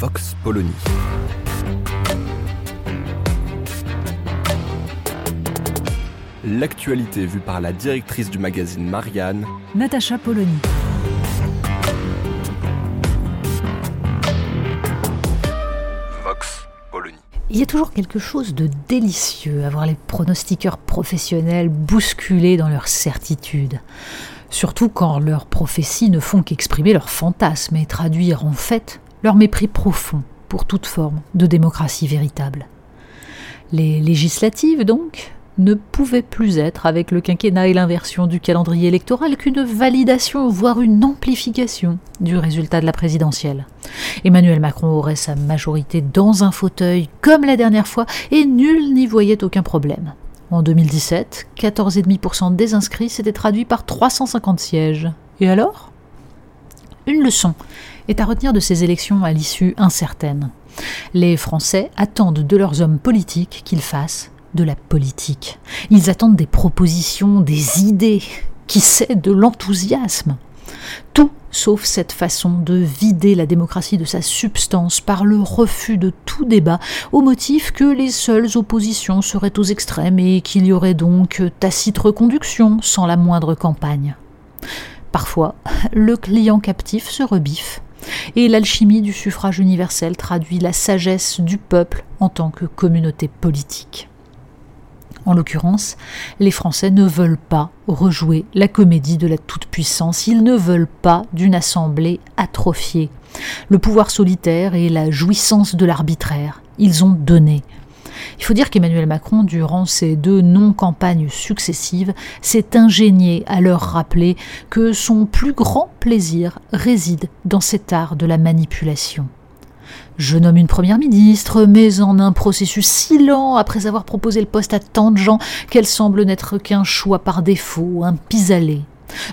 Vox Polony. L'actualité vue par la directrice du magazine Marianne, Natacha Polony. Vox Polony. Il y a toujours quelque chose de délicieux à voir les pronostiqueurs professionnels bousculés dans leurs certitudes. Surtout quand leurs prophéties ne font qu'exprimer leurs fantasmes et traduire en fait leur mépris profond pour toute forme de démocratie véritable. Les législatives, donc, ne pouvaient plus être, avec le quinquennat et l'inversion du calendrier électoral, qu'une validation, voire une amplification du résultat de la présidentielle. Emmanuel Macron aurait sa majorité dans un fauteuil, comme la dernière fois, et nul n'y voyait aucun problème. En 2017, 14,5% des inscrits s'étaient traduits par 350 sièges. Et alors? Une leçon est à retenir de ces élections à l'issue incertaine. Les Français attendent de leurs hommes politiques qu'ils fassent de la politique. Ils attendent des propositions, des idées, qui sait, de l'enthousiasme. Tout sauf cette façon de vider la démocratie de sa substance par le refus de tout débat au motif que les seules oppositions seraient aux extrêmes et qu'il y aurait donc tacite reconduction sans la moindre campagne. Parfois, le client captif se rebiffe et l'alchimie du suffrage universel traduit la sagesse du peuple en tant que communauté politique. En l'occurrence, les Français ne veulent pas rejouer la comédie de la toute-puissance, ils ne veulent pas d'une assemblée atrophiée. Le pouvoir solitaire et la jouissance de l'arbitraire, ils ont donné. Il faut dire qu'Emmanuel Macron, durant ces deux non-campagnes successives, s'est ingénié à leur rappeler que son plus grand plaisir réside dans cet art de la manipulation. Je nomme une première ministre, mais en un processus si lent, après avoir proposé le poste à tant de gens qu'elle semble n'être qu'un choix par défaut, un pis-aller.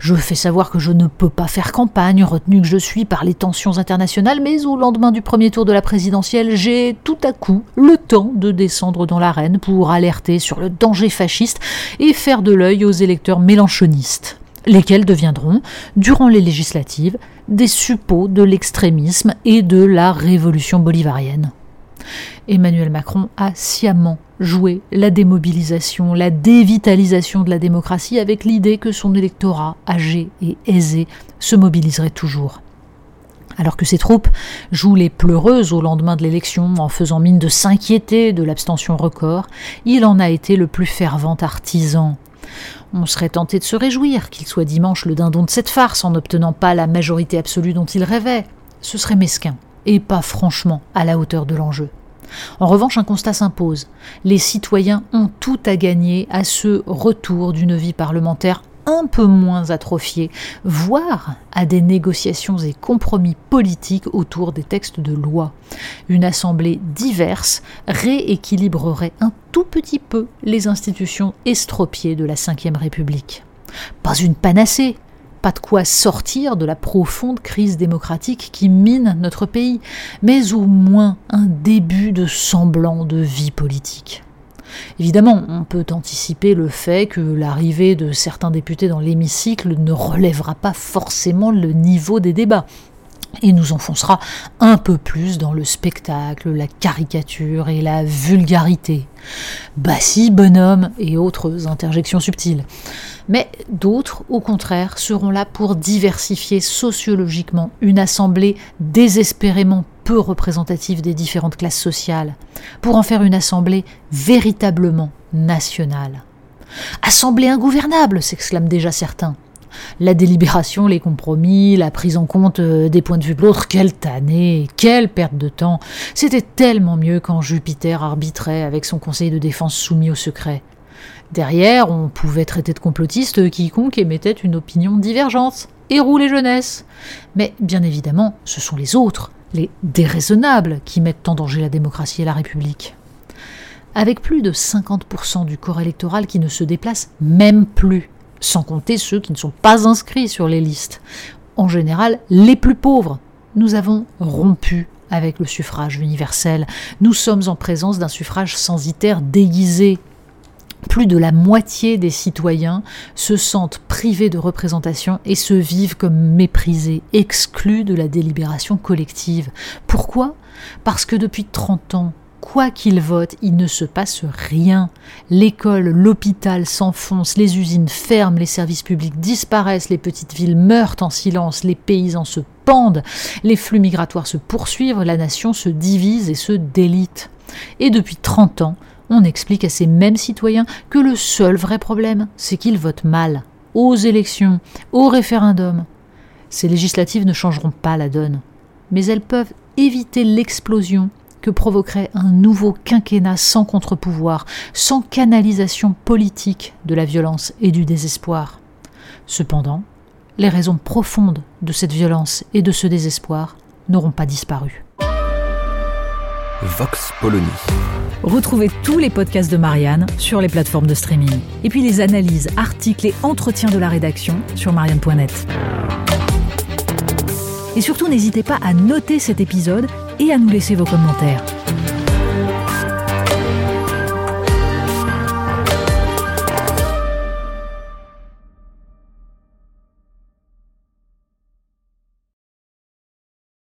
Je fais savoir que je ne peux pas faire campagne, retenu que je suis par les tensions internationales, mais au lendemain du premier tour de la présidentielle, j'ai tout à coup le temps de descendre dans l'arène pour alerter sur le danger fasciste et faire de l'œil aux électeurs mélanchonistes lesquels deviendront, durant les législatives, des suppôts de l'extrémisme et de la révolution bolivarienne. Emmanuel Macron a sciemment joué la démobilisation, la dévitalisation de la démocratie avec l'idée que son électorat âgé et aisé se mobiliserait toujours. Alors que ses troupes jouent les pleureuses au lendemain de l'élection en faisant mine de s'inquiéter de l'abstention record, il en a été le plus fervent artisan. On serait tenté de se réjouir qu'il soit dimanche le dindon de cette farce en n'obtenant pas la majorité absolue dont il rêvait. Ce serait mesquin, et pas franchement à la hauteur de l'enjeu. En revanche, un constat s'impose. Les citoyens ont tout à gagner à ce retour d'une vie parlementaire un peu moins atrophiée, voire à des négociations et compromis politiques autour des textes de loi. Une assemblée diverse rééquilibrerait un tout petit peu les institutions estropiées de la Ve République. Pas une panacée, de quoi sortir de la profonde crise démocratique qui mine notre pays, mais au moins un début de semblant de vie politique. Évidemment, on peut anticiper le fait que l'arrivée de certains députés dans l'hémicycle ne relèvera pas forcément le niveau des débats et nous enfoncera un peu plus dans le spectacle, la caricature et la vulgarité. Bah si, bonhomme, et autres interjections subtiles. Mais d'autres, au contraire, seront là pour diversifier sociologiquement une assemblée désespérément peu représentative des différentes classes sociales, pour en faire une assemblée véritablement nationale. Assemblée ingouvernable, s'exclament déjà certains. La délibération, les compromis, la prise en compte euh, des points de vue de l'autre, quelle tannée, quelle perte de temps. C'était tellement mieux quand Jupiter arbitrait avec son conseil de défense soumis au secret. Derrière, on pouvait traiter de complotiste quiconque émettait une opinion divergente et rouler jeunesse. Mais bien évidemment, ce sont les autres, les déraisonnables, qui mettent en danger la démocratie et la République. Avec plus de 50% du corps électoral qui ne se déplace même plus, sans compter ceux qui ne sont pas inscrits sur les listes, en général les plus pauvres, nous avons rompu avec le suffrage universel. Nous sommes en présence d'un suffrage censitaire déguisé plus de la moitié des citoyens se sentent privés de représentation et se vivent comme méprisés, exclus de la délibération collective. Pourquoi? Parce que depuis 30 ans, quoi qu'ils votent, il ne se passe rien. L'école, l'hôpital s'enfoncent, les usines ferment, les services publics disparaissent, les petites villes meurent en silence, les paysans se pendent, les flux migratoires se poursuivent, la nation se divise et se délite. Et depuis 30 ans, on explique à ces mêmes citoyens que le seul vrai problème, c'est qu'ils votent mal, aux élections, au référendum. Ces législatives ne changeront pas la donne, mais elles peuvent éviter l'explosion que provoquerait un nouveau quinquennat sans contre-pouvoir, sans canalisation politique de la violence et du désespoir. Cependant, les raisons profondes de cette violence et de ce désespoir n'auront pas disparu. Vox Polony. Retrouvez tous les podcasts de Marianne sur les plateformes de streaming. Et puis les analyses, articles et entretiens de la rédaction sur marianne.net. Et surtout, n'hésitez pas à noter cet épisode et à nous laisser vos commentaires.